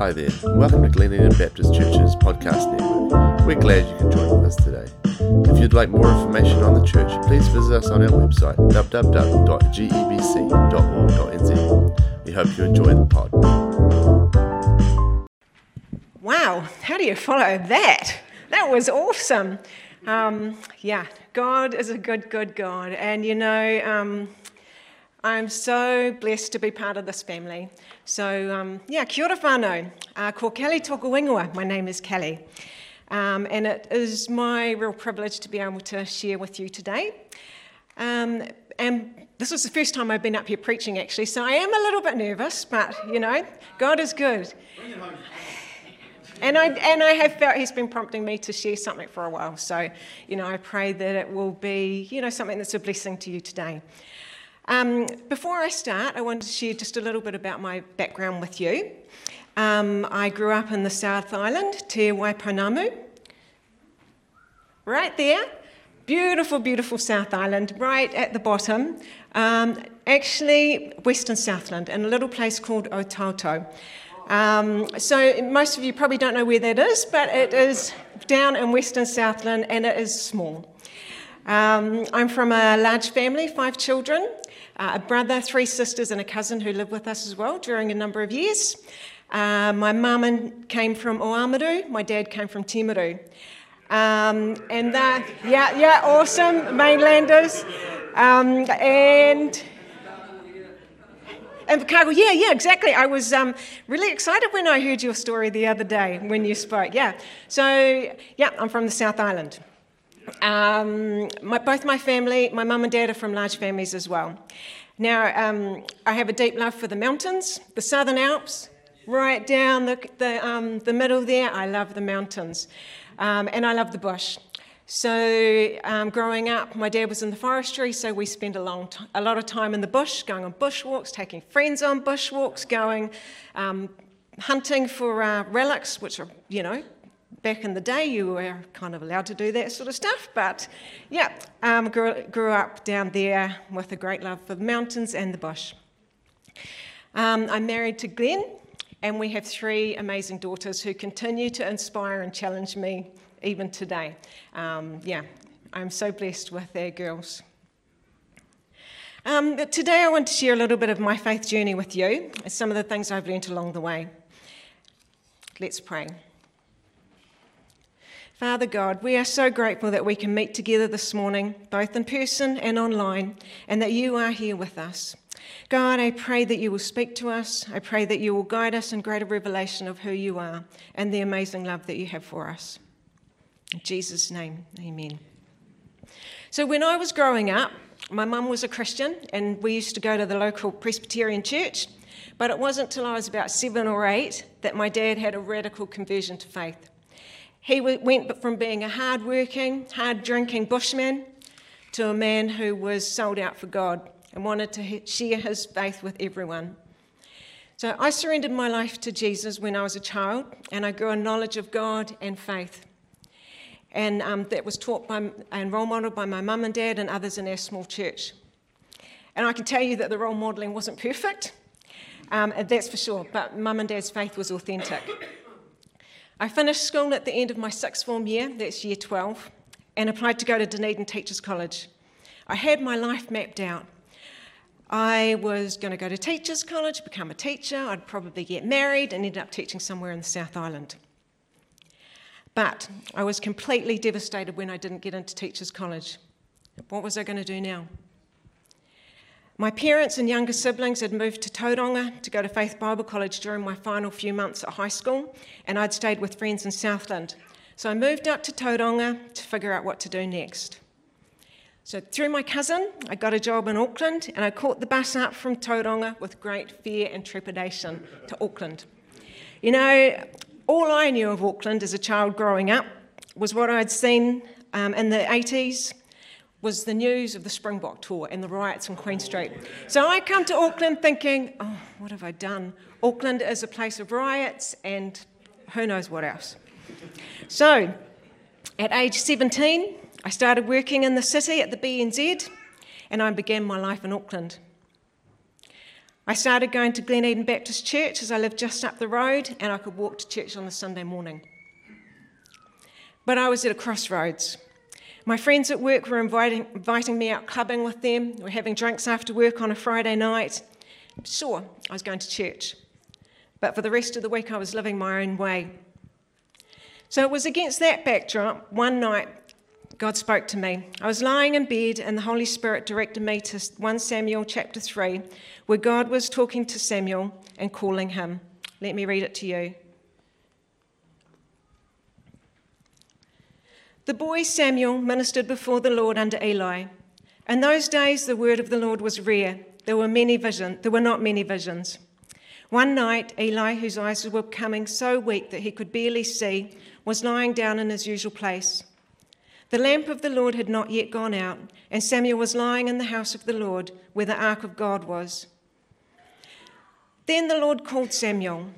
Hi there, and welcome to Glen Eden Baptist Church's podcast network. We're glad you can join us today. If you'd like more information on the church, please visit us on our website www.gebc.org.nz. We hope you enjoy the pod. Wow, how do you follow that? That was awesome. Um, yeah, God is a good, good God. And you know, um, I'm so blessed to be part of this family. So, um, yeah, kia ora whānau. Uh, ko Kelly ingoa. My name is Kelly. Um, and it is my real privilege to be able to share with you today. Um, and this was the first time I've been up here preaching, actually, so I am a little bit nervous, but you know, God is good. And I, and I have felt He's been prompting me to share something for a while. So, you know, I pray that it will be, you know, something that's a blessing to you today. Um, before I start, I wanted to share just a little bit about my background with you. Um, I grew up in the South Island, Te Waipounamu, right there. Beautiful, beautiful South Island, right at the bottom. Um, actually, Western Southland, in a little place called Otautau. Um, so, most of you probably don't know where that is, but it is down in Western Southland and it is small. Um, I'm from a large family, five children uh, a brother, three sisters, and a cousin who lived with us as well during a number of years. Uh, my mum came from Oamaru, my dad came from Timaru. Um, and that, yeah, yeah, awesome, mainlanders. Um, and and Chicago, yeah, yeah, exactly. I was um, really excited when I heard your story the other day when you spoke. Yeah. So, yeah, I'm from the South Island. Um, my, both my family, my mum and dad are from large families as well. Now, um, I have a deep love for the mountains, the Southern Alps, right down the, the, um, the middle there. I love the mountains. Um, and I love the bush. So, um, growing up, my dad was in the forestry, so we spent a, long t- a lot of time in the bush, going on bushwalks, taking friends on bushwalks, going um, hunting for uh, relics, which are, you know, back in the day, you were kind of allowed to do that sort of stuff. But yeah, um, grew, grew up down there with a great love for the mountains and the bush. Um, I'm married to Glenn, and we have three amazing daughters who continue to inspire and challenge me even today. Um, yeah, I'm so blessed with their girls. Um, today, I want to share a little bit of my faith journey with you, and some of the things I've learned along the way. Let's pray. Father God, we are so grateful that we can meet together this morning, both in person and online, and that you are here with us. God, I pray that you will speak to us. I pray that you will guide us in greater revelation of who you are and the amazing love that you have for us. In Jesus' name, amen. So, when I was growing up, my mum was a Christian, and we used to go to the local Presbyterian church. But it wasn't until I was about seven or eight that my dad had a radical conversion to faith. He went from being a hard working, hard drinking bushman to a man who was sold out for God and wanted to share his faith with everyone. So I surrendered my life to Jesus when I was a child, and I grew a knowledge of God and faith. And um, that was taught by and role modeled by my mum and dad and others in our small church. And I can tell you that the role modeling wasn't perfect, um, that's for sure, but mum and dad's faith was authentic. I finished school at the end of my sixth form year, that's year 12, and applied to go to Dunedin Teachers College. I had my life mapped out. I was going to go to Teachers College, become a teacher, I'd probably get married, and end up teaching somewhere in the South Island. But I was completely devastated when I didn't get into Teachers College. What was I going to do now? My parents and younger siblings had moved to Tauranga to go to Faith Bible College during my final few months at high school, and I'd stayed with friends in Southland. So I moved up to Tauranga to figure out what to do next. So through my cousin, I got a job in Auckland, and I caught the bus up from Tauranga with great fear and trepidation to Auckland. You know, all I knew of Auckland as a child growing up was what I'd seen um, in the 80s was the news of the Springbok tour and the riots in Queen Street. So I come to Auckland thinking, oh, what have I done? Auckland is a place of riots and who knows what else. So at age 17, I started working in the city at the BNZ and I began my life in Auckland. I started going to Glen Eden Baptist Church as I lived just up the road and I could walk to church on a Sunday morning. But I was at a crossroads. My friends at work were inviting, inviting me out clubbing with them. We were having drinks after work on a Friday night. Sure, I was going to church. But for the rest of the week, I was living my own way. So it was against that backdrop, one night, God spoke to me. I was lying in bed, and the Holy Spirit directed me to 1 Samuel chapter 3, where God was talking to Samuel and calling him. Let me read it to you. The boy Samuel ministered before the Lord under Eli. In those days, the word of the Lord was rare. There were many visions. There were not many visions. One night, Eli, whose eyes were becoming so weak that he could barely see, was lying down in his usual place. The lamp of the Lord had not yet gone out, and Samuel was lying in the house of the Lord, where the ark of God was. Then the Lord called Samuel.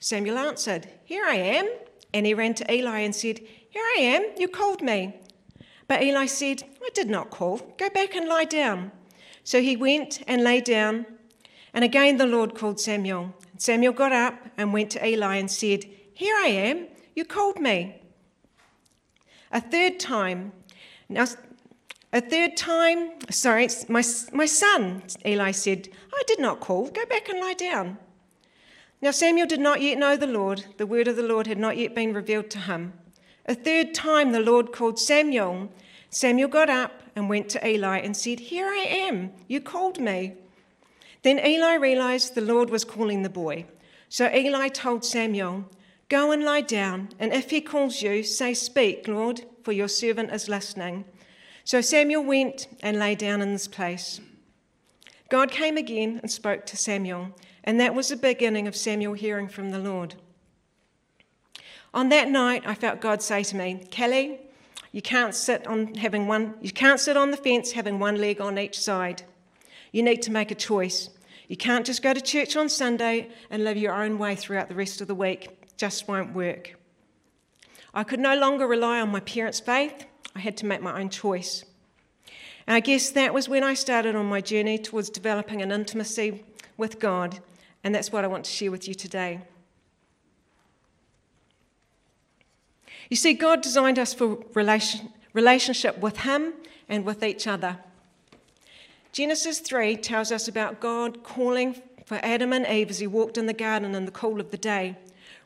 Samuel answered, Here I am. And he ran to Eli and said, Here I am, you called me. But Eli said, I did not call. Go back and lie down. So he went and lay down. And again the Lord called Samuel. Samuel got up and went to Eli and said, Here I am, you called me. A third time, now, a third time, sorry, my, my son, Eli said, I did not call. Go back and lie down. Now Samuel did not yet know the Lord. The word of the Lord had not yet been revealed to him. A third time the Lord called Samuel. Samuel got up and went to Eli and said, Here I am. You called me. Then Eli realized the Lord was calling the boy. So Eli told Samuel, Go and lie down, and if he calls you, say, Speak, Lord, for your servant is listening. So Samuel went and lay down in this place. God came again and spoke to Samuel, and that was the beginning of Samuel hearing from the Lord. On that night, I felt God say to me, Kelly, you can't sit on having one, you can't sit on the fence having one leg on each side. You need to make a choice. You can't just go to church on Sunday and live your own way throughout the rest of the week just won't work. I could no longer rely on my parents' faith, I had to make my own choice. And I guess that was when I started on my journey towards developing an intimacy with God, and that's what I want to share with you today. You see, God designed us for relation, relationship with Him and with each other. Genesis 3 tells us about God calling for Adam and Eve as he walked in the garden in the cool of the day.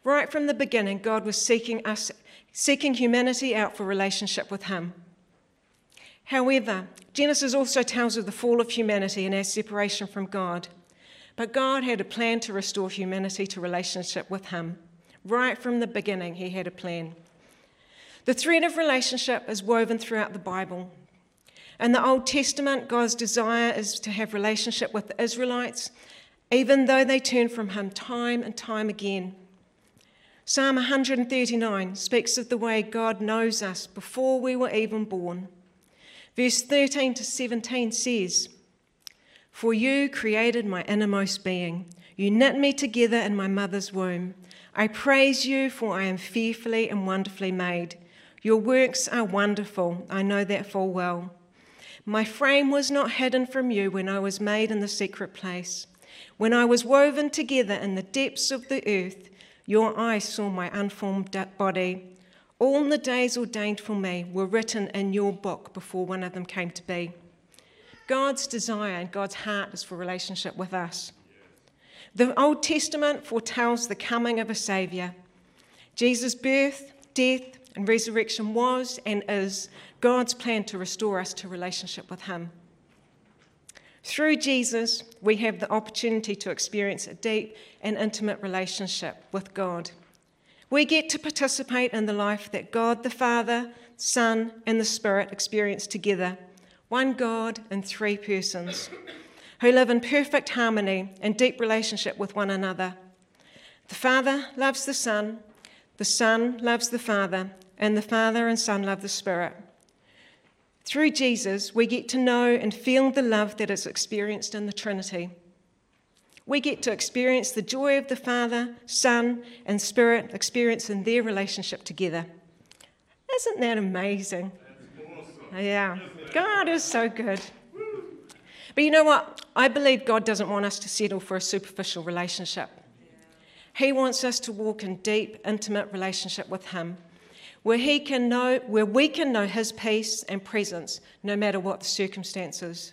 Right from the beginning, God was seeking us, seeking humanity out for relationship with Him. However, Genesis also tells of the fall of humanity and our separation from God. But God had a plan to restore humanity to relationship with Him. Right from the beginning, He had a plan. The thread of relationship is woven throughout the Bible. In the Old Testament, God's desire is to have relationship with the Israelites, even though they turn from Him time and time again. Psalm 139 speaks of the way God knows us before we were even born. Verse 13 to 17 says, For you created my innermost being. You knit me together in my mother's womb. I praise you, for I am fearfully and wonderfully made. Your works are wonderful. I know that full well. My frame was not hidden from you when I was made in the secret place. When I was woven together in the depths of the earth, your eyes saw my unformed body. All the days ordained for me were written in your book before one of them came to be. God's desire and God's heart is for relationship with us. The Old Testament foretells the coming of a Saviour. Jesus' birth, death, and resurrection was and is God's plan to restore us to relationship with Him. Through Jesus, we have the opportunity to experience a deep and intimate relationship with God. We get to participate in the life that God the Father, Son, and the Spirit experience together one God in three persons who live in perfect harmony and deep relationship with one another. The Father loves the Son, the Son loves the Father, and the Father and Son love the Spirit. Through Jesus, we get to know and feel the love that is experienced in the Trinity. We get to experience the joy of the Father, Son, and Spirit experience in their relationship together. Isn't that amazing? Awesome. Yeah, God is so good. But you know what? I believe God doesn't want us to settle for a superficial relationship. He wants us to walk in deep, intimate relationship with Him, where He can know, where we can know His peace and presence, no matter what the circumstances.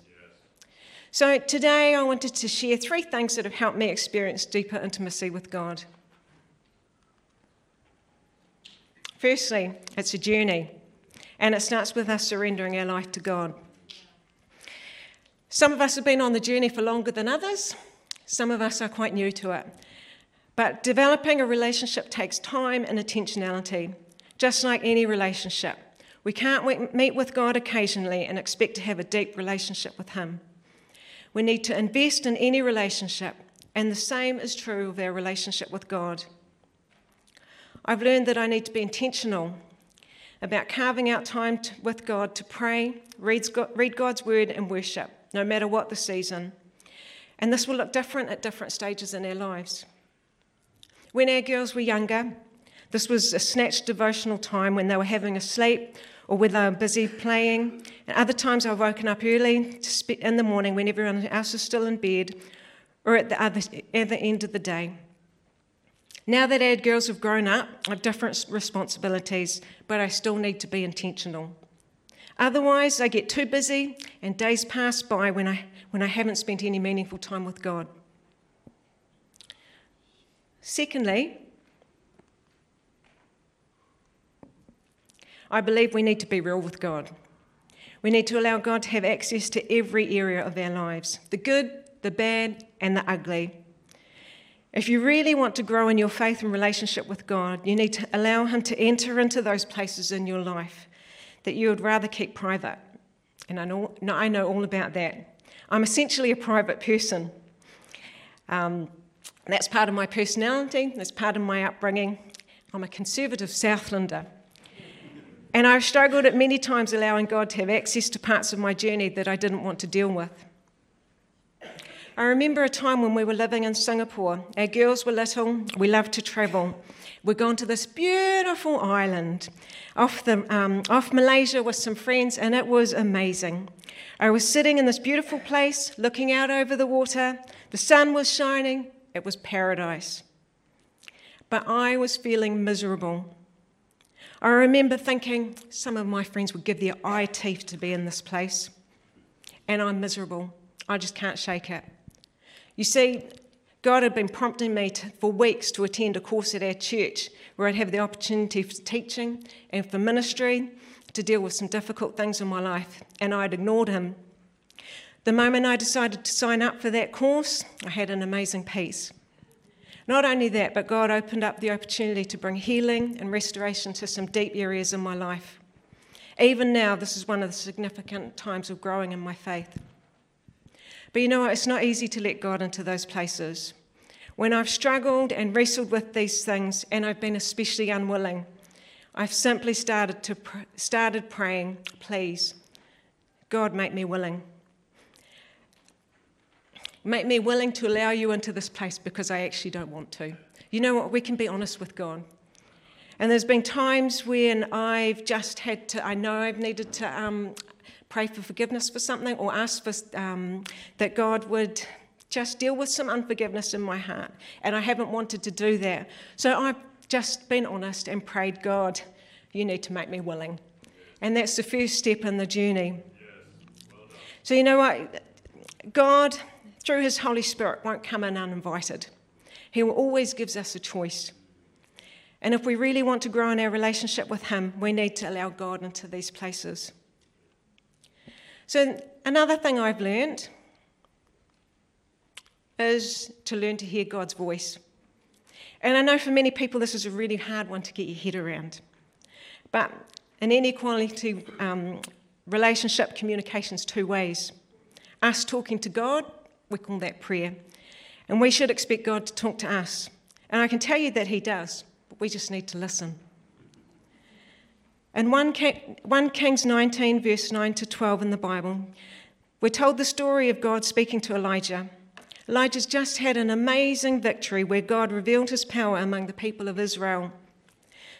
So today I wanted to share three things that have helped me experience deeper intimacy with God. Firstly, it's a journey, and it starts with us surrendering our life to God. Some of us have been on the journey for longer than others, some of us are quite new to it. But developing a relationship takes time and intentionality, just like any relationship. We can't meet with God occasionally and expect to have a deep relationship with Him. We need to invest in any relationship, and the same is true of our relationship with God. I've learned that I need to be intentional about carving out time to, with God to pray, read, read God's word, and worship, no matter what the season. And this will look different at different stages in our lives. When our girls were younger, this was a snatched devotional time when they were having a sleep or when they were busy playing. And other times I've woken up early in the morning when everyone else is still in bed or at the, other, the end of the day. Now that our girls have grown up, I have different responsibilities, but I still need to be intentional. Otherwise, I get too busy and days pass by when I, when I haven't spent any meaningful time with God. Secondly, I believe we need to be real with God. We need to allow God to have access to every area of our lives the good, the bad, and the ugly. If you really want to grow in your faith and relationship with God, you need to allow Him to enter into those places in your life that you would rather keep private. And I know, I know all about that. I'm essentially a private person. Um, that's part of my personality, that's part of my upbringing. I'm a conservative Southlander. And I've struggled at many times allowing God to have access to parts of my journey that I didn't want to deal with. I remember a time when we were living in Singapore. Our girls were little, we loved to travel. We'd gone to this beautiful island off, the, um, off Malaysia with some friends, and it was amazing. I was sitting in this beautiful place, looking out over the water. The sun was shining, it was paradise. But I was feeling miserable. I remember thinking some of my friends would give their eye teeth to be in this place, and I'm miserable. I just can't shake it. You see, God had been prompting me to, for weeks to attend a course at our church where I'd have the opportunity for teaching and for ministry to deal with some difficult things in my life, and I'd ignored him the moment I decided to sign up for that course, I had an amazing peace. Not only that, but God opened up the opportunity to bring healing and restoration to some deep areas in my life. Even now, this is one of the significant times of growing in my faith. But you know? It's not easy to let God into those places. When I've struggled and wrestled with these things, and I've been especially unwilling, I've simply started to pr- started praying, "Please, God, make me willing." Make me willing to allow you into this place because I actually don't want to. You know what? We can be honest with God. And there's been times when I've just had to, I know I've needed to um, pray for forgiveness for something or ask for um, that God would just deal with some unforgiveness in my heart. And I haven't wanted to do that. So I've just been honest and prayed, God, you need to make me willing. And that's the first step in the journey. So, you know what? God through his Holy Spirit, won't come in uninvited. He always gives us a choice. And if we really want to grow in our relationship with him, we need to allow God into these places. So, another thing I've learned is to learn to hear God's voice. And I know for many people this is a really hard one to get your head around. But in any quality um, relationship, communication's two ways us talking to God we call that prayer. And we should expect God to talk to us. And I can tell you that He does, but we just need to listen. In 1 Kings 19, verse 9 to 12 in the Bible, we're told the story of God speaking to Elijah. Elijah's just had an amazing victory where God revealed his power among the people of Israel,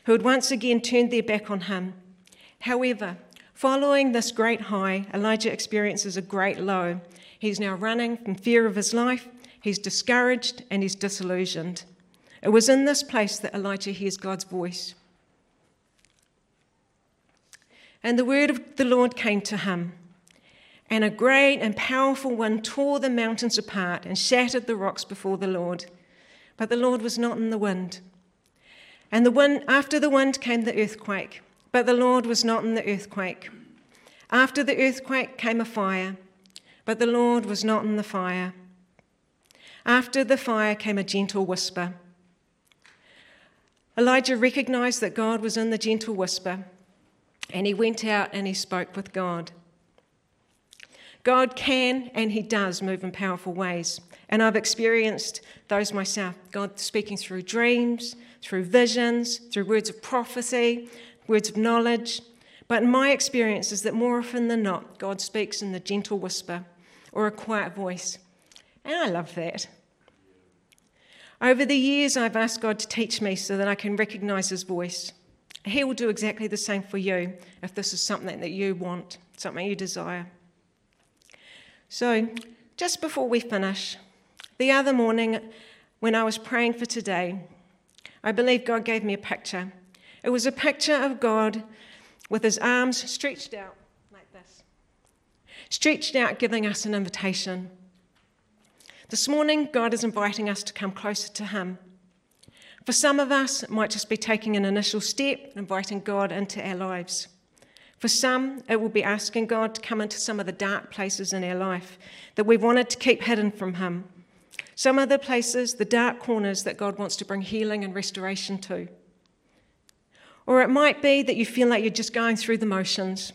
who had once again turned their back on him. However, following this great high, Elijah experiences a great low He's now running from fear of his life. He's discouraged and he's disillusioned. It was in this place that Elijah hears God's voice. And the word of the Lord came to him. And a great and powerful wind tore the mountains apart and shattered the rocks before the Lord. But the Lord was not in the wind. And the wind, after the wind came the earthquake, but the Lord was not in the earthquake. After the earthquake came a fire, but the Lord was not in the fire. After the fire came a gentle whisper. Elijah recognized that God was in the gentle whisper and he went out and he spoke with God. God can and he does move in powerful ways. And I've experienced those myself God speaking through dreams, through visions, through words of prophecy, words of knowledge. But my experience is that more often than not, God speaks in the gentle whisper or a quiet voice. And I love that. Over the years, I've asked God to teach me so that I can recognize his voice. He will do exactly the same for you if this is something that you want, something you desire. So, just before we finish, the other morning when I was praying for today, I believe God gave me a picture. It was a picture of God with his arms stretched out like this, stretched out, giving us an invitation. This morning, God is inviting us to come closer to him. For some of us, it might just be taking an initial step, inviting God into our lives. For some, it will be asking God to come into some of the dark places in our life that we've wanted to keep hidden from Him. Some of the places, the dark corners that God wants to bring healing and restoration to. Or it might be that you feel like you're just going through the motions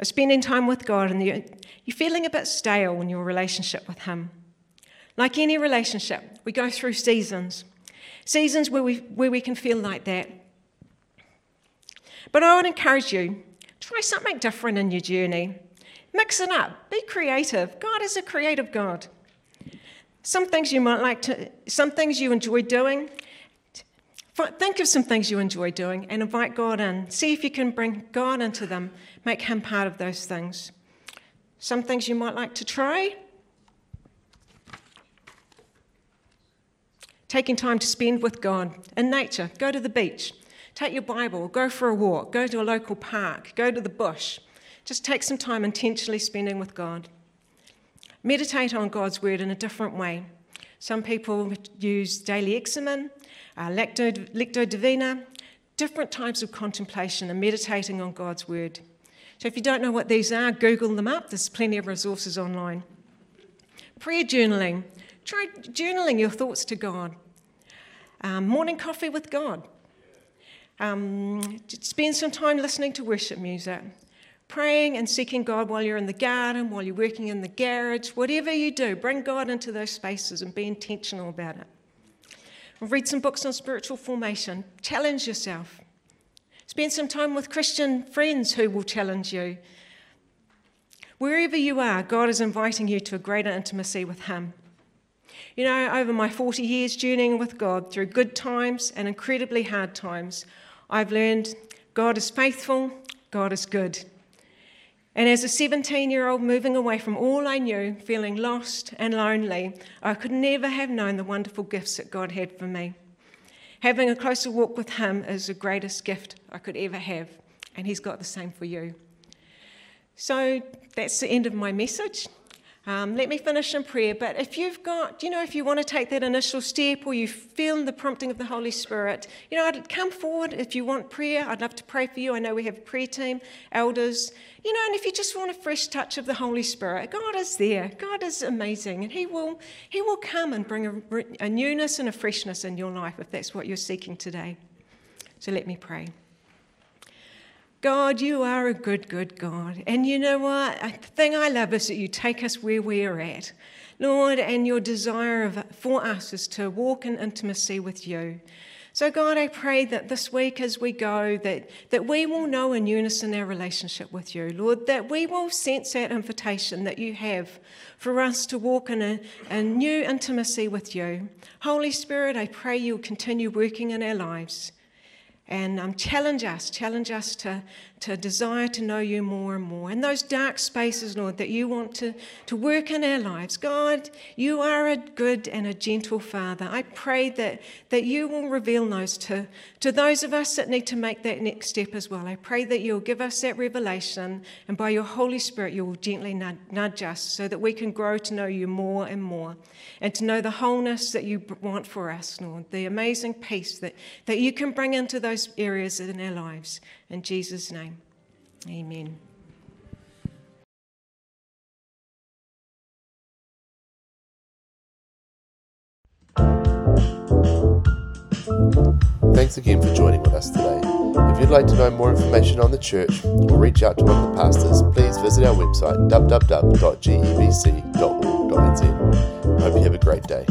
of spending time with God and you're feeling a bit stale in your relationship with Him. Like any relationship, we go through seasons. Seasons where we, where we can feel like that. But I would encourage you try something different in your journey. Mix it up, be creative. God is a creative God. Some things you might like to, some things you enjoy doing. Think of some things you enjoy doing and invite God in. See if you can bring God into them, make Him part of those things. Some things you might like to try, taking time to spend with God in nature. Go to the beach, take your Bible, go for a walk, go to a local park, go to the bush. Just take some time intentionally spending with God. Meditate on God's word in a different way. Some people use daily examen, uh, lectio, lectio divina, different types of contemplation and meditating on God's word. So if you don't know what these are, Google them up. There's plenty of resources online. Prayer journaling. Try journaling your thoughts to God. Um, morning coffee with God. Um, spend some time listening to worship music. Praying and seeking God while you're in the garden, while you're working in the garage, whatever you do, bring God into those spaces and be intentional about it. Read some books on spiritual formation. Challenge yourself. Spend some time with Christian friends who will challenge you. Wherever you are, God is inviting you to a greater intimacy with Him. You know, over my 40 years journeying with God, through good times and incredibly hard times, I've learned God is faithful, God is good. And as a 17 year old moving away from all I knew, feeling lost and lonely, I could never have known the wonderful gifts that God had for me. Having a closer walk with Him is the greatest gift I could ever have, and He's got the same for you. So that's the end of my message. Um, let me finish in prayer. But if you've got, you know, if you want to take that initial step or you feel the prompting of the Holy Spirit, you know, I'd come forward if you want prayer. I'd love to pray for you. I know we have a prayer team, elders, you know, and if you just want a fresh touch of the Holy Spirit, God is there. God is amazing, and He will, He will come and bring a, a newness and a freshness in your life if that's what you're seeking today. So let me pray. God, you are a good, good God. And you know what? Uh, the thing I love is that you take us where we're at. Lord, and your desire of, for us is to walk in intimacy with you. So, God, I pray that this week as we go, that, that we will know in unison our relationship with you, Lord, that we will sense that invitation that you have for us to walk in a, a new intimacy with you. Holy Spirit, I pray you'll continue working in our lives. And um, challenge us, challenge us to, to desire to know you more and more. In those dark spaces, Lord, that you want to, to work in our lives. God, you are a good and a gentle Father. I pray that, that you will reveal those to, to those of us that need to make that next step as well. I pray that you'll give us that revelation, and by your Holy Spirit, you will gently nudge us so that we can grow to know you more and more, and to know the wholeness that you want for us, Lord, the amazing peace that, that you can bring into those areas in our lives. In Jesus' name, amen. Thanks again for joining with us today. If you'd like to know more information on the church or reach out to one of the pastors, please visit our website www.gebc.org.nz. Hope you have a great day.